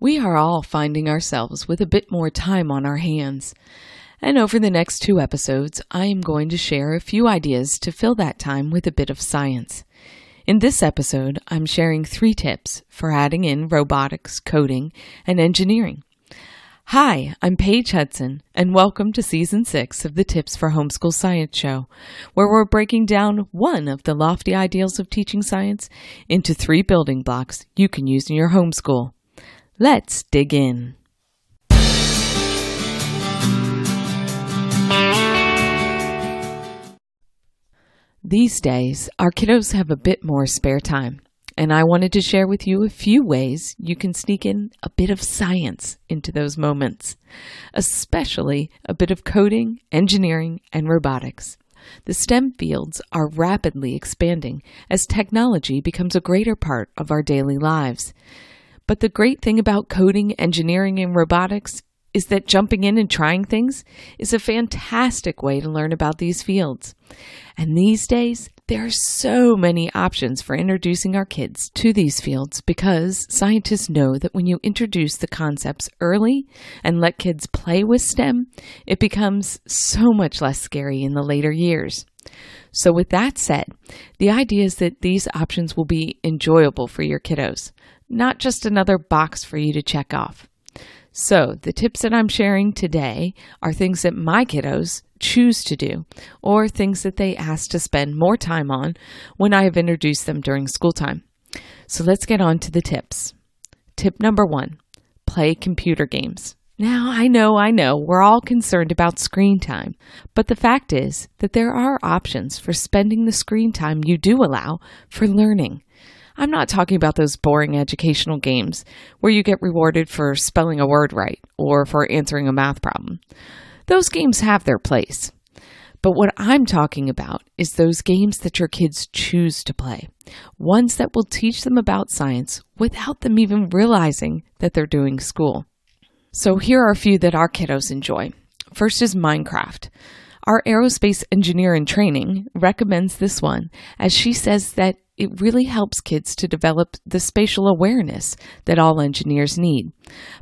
We are all finding ourselves with a bit more time on our hands. And over the next two episodes, I am going to share a few ideas to fill that time with a bit of science. In this episode, I'm sharing three tips for adding in robotics, coding, and engineering. Hi, I'm Paige Hudson, and welcome to Season 6 of the Tips for Homeschool Science Show, where we're breaking down one of the lofty ideals of teaching science into three building blocks you can use in your homeschool. Let's dig in. These days, our kiddos have a bit more spare time, and I wanted to share with you a few ways you can sneak in a bit of science into those moments, especially a bit of coding, engineering, and robotics. The STEM fields are rapidly expanding as technology becomes a greater part of our daily lives. But the great thing about coding, engineering, and robotics is that jumping in and trying things is a fantastic way to learn about these fields. And these days, there are so many options for introducing our kids to these fields because scientists know that when you introduce the concepts early and let kids play with STEM, it becomes so much less scary in the later years. So, with that said, the idea is that these options will be enjoyable for your kiddos not just another box for you to check off. So, the tips that I'm sharing today are things that my kiddos choose to do or things that they ask to spend more time on when I have introduced them during school time. So, let's get on to the tips. Tip number one play computer games. Now, I know, I know, we're all concerned about screen time, but the fact is that there are options for spending the screen time you do allow for learning. I'm not talking about those boring educational games where you get rewarded for spelling a word right or for answering a math problem. Those games have their place. But what I'm talking about is those games that your kids choose to play, ones that will teach them about science without them even realizing that they're doing school. So here are a few that our kiddos enjoy. First is Minecraft. Our aerospace engineer in training recommends this one as she says that it really helps kids to develop the spatial awareness that all engineers need.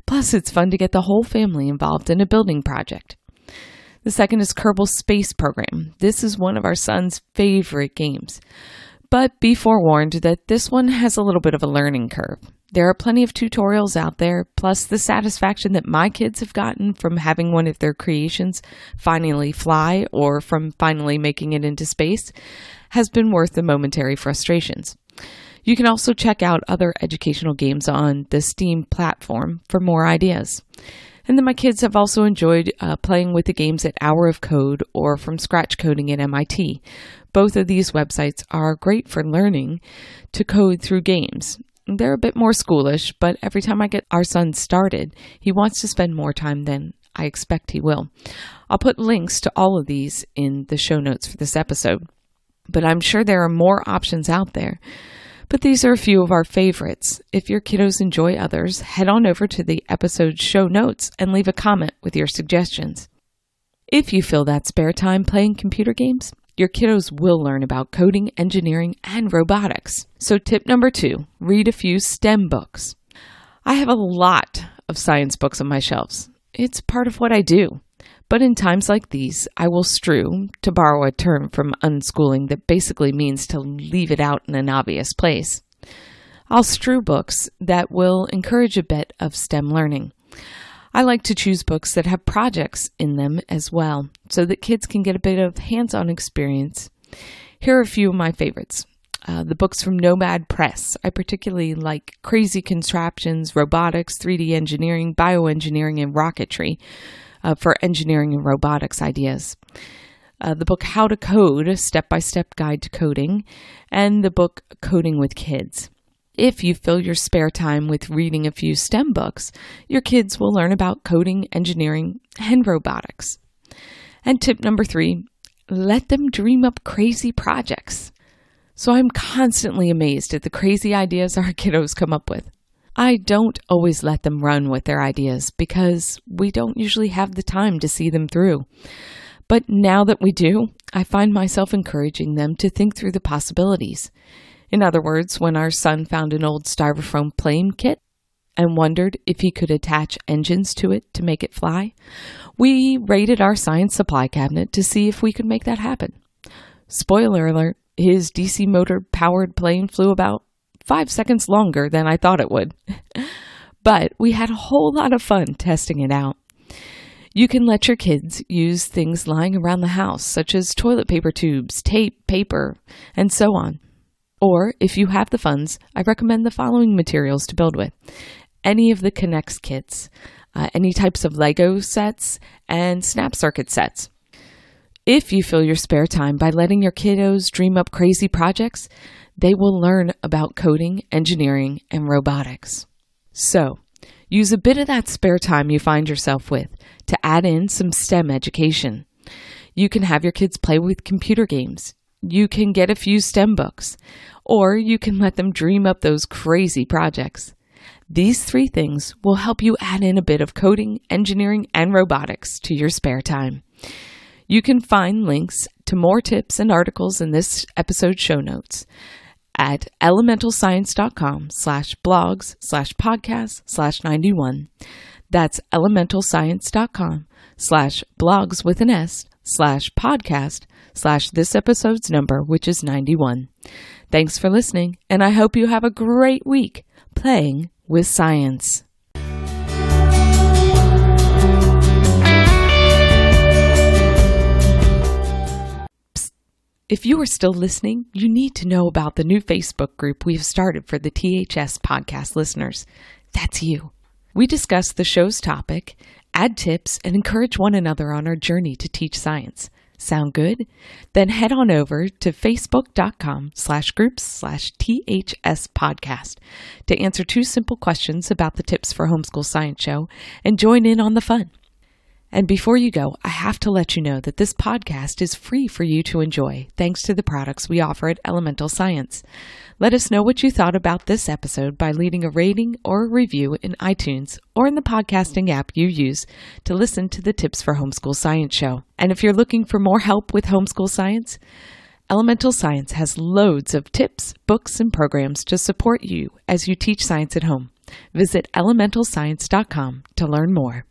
Plus, it's fun to get the whole family involved in a building project. The second is Kerbal Space Program. This is one of our son's favorite games. But be forewarned that this one has a little bit of a learning curve. There are plenty of tutorials out there, plus the satisfaction that my kids have gotten from having one of their creations finally fly or from finally making it into space has been worth the momentary frustrations. You can also check out other educational games on the Steam platform for more ideas. And then my kids have also enjoyed uh, playing with the games at Hour of Code or From Scratch Coding at MIT. Both of these websites are great for learning to code through games. They're a bit more schoolish, but every time I get our son started, he wants to spend more time than I expect he will. I'll put links to all of these in the show notes for this episode but I'm sure there are more options out there. But these are a few of our favorites. If your kiddos enjoy others, head on over to the episode show notes and leave a comment with your suggestions. If you fill that spare time playing computer games, your kiddos will learn about coding, engineering, and robotics. So, tip number two read a few STEM books. I have a lot of science books on my shelves. It's part of what I do. But in times like these, I will strew, to borrow a term from unschooling that basically means to leave it out in an obvious place. I'll strew books that will encourage a bit of STEM learning. I like to choose books that have projects in them as well, so that kids can get a bit of hands on experience. Here are a few of my favorites. Uh, the books from Nomad Press. I particularly like Crazy Contraptions, Robotics, 3D Engineering, Bioengineering, and Rocketry uh, for engineering and robotics ideas. Uh, the book How to Code, a step by step guide to coding, and the book Coding with Kids. If you fill your spare time with reading a few STEM books, your kids will learn about coding, engineering, and robotics. And tip number three let them dream up crazy projects. So I'm constantly amazed at the crazy ideas our kiddos come up with. I don't always let them run with their ideas because we don't usually have the time to see them through. But now that we do, I find myself encouraging them to think through the possibilities. In other words, when our son found an old styrofoam plane kit, and wondered if he could attach engines to it to make it fly, we raided our science supply cabinet to see if we could make that happen. Spoiler alert, his DC motor powered plane flew about five seconds longer than I thought it would. but we had a whole lot of fun testing it out. You can let your kids use things lying around the house, such as toilet paper tubes, tape, paper, and so on. Or, if you have the funds, I recommend the following materials to build with any of the K'NEX kits, uh, any types of Lego sets, and Snap Circuit sets. If you fill your spare time by letting your kiddos dream up crazy projects, they will learn about coding, engineering, and robotics. So, use a bit of that spare time you find yourself with to add in some STEM education. You can have your kids play with computer games. You can get a few STEM books, or you can let them dream up those crazy projects. These three things will help you add in a bit of coding, engineering, and robotics to your spare time. You can find links to more tips and articles in this episode show notes at elementalscience.com slash blogs slash podcast slash 91. That's elementalscience.com slash blogs with an S slash podcast slash this episode's number, which is 91. Thanks for listening, and I hope you have a great week playing with science. If you are still listening, you need to know about the new Facebook group we have started for the THS podcast listeners. That's you. We discuss the show's topic, add tips, and encourage one another on our journey to teach science. Sound good? Then head on over to facebook.com slash groups slash THS podcast to answer two simple questions about the Tips for Homeschool Science show and join in on the fun. And before you go, I have to let you know that this podcast is free for you to enjoy thanks to the products we offer at Elemental Science. Let us know what you thought about this episode by leaving a rating or a review in iTunes or in the podcasting app you use to listen to the Tips for Homeschool Science show. And if you're looking for more help with homeschool science, Elemental Science has loads of tips, books, and programs to support you as you teach science at home. Visit elementalscience.com to learn more.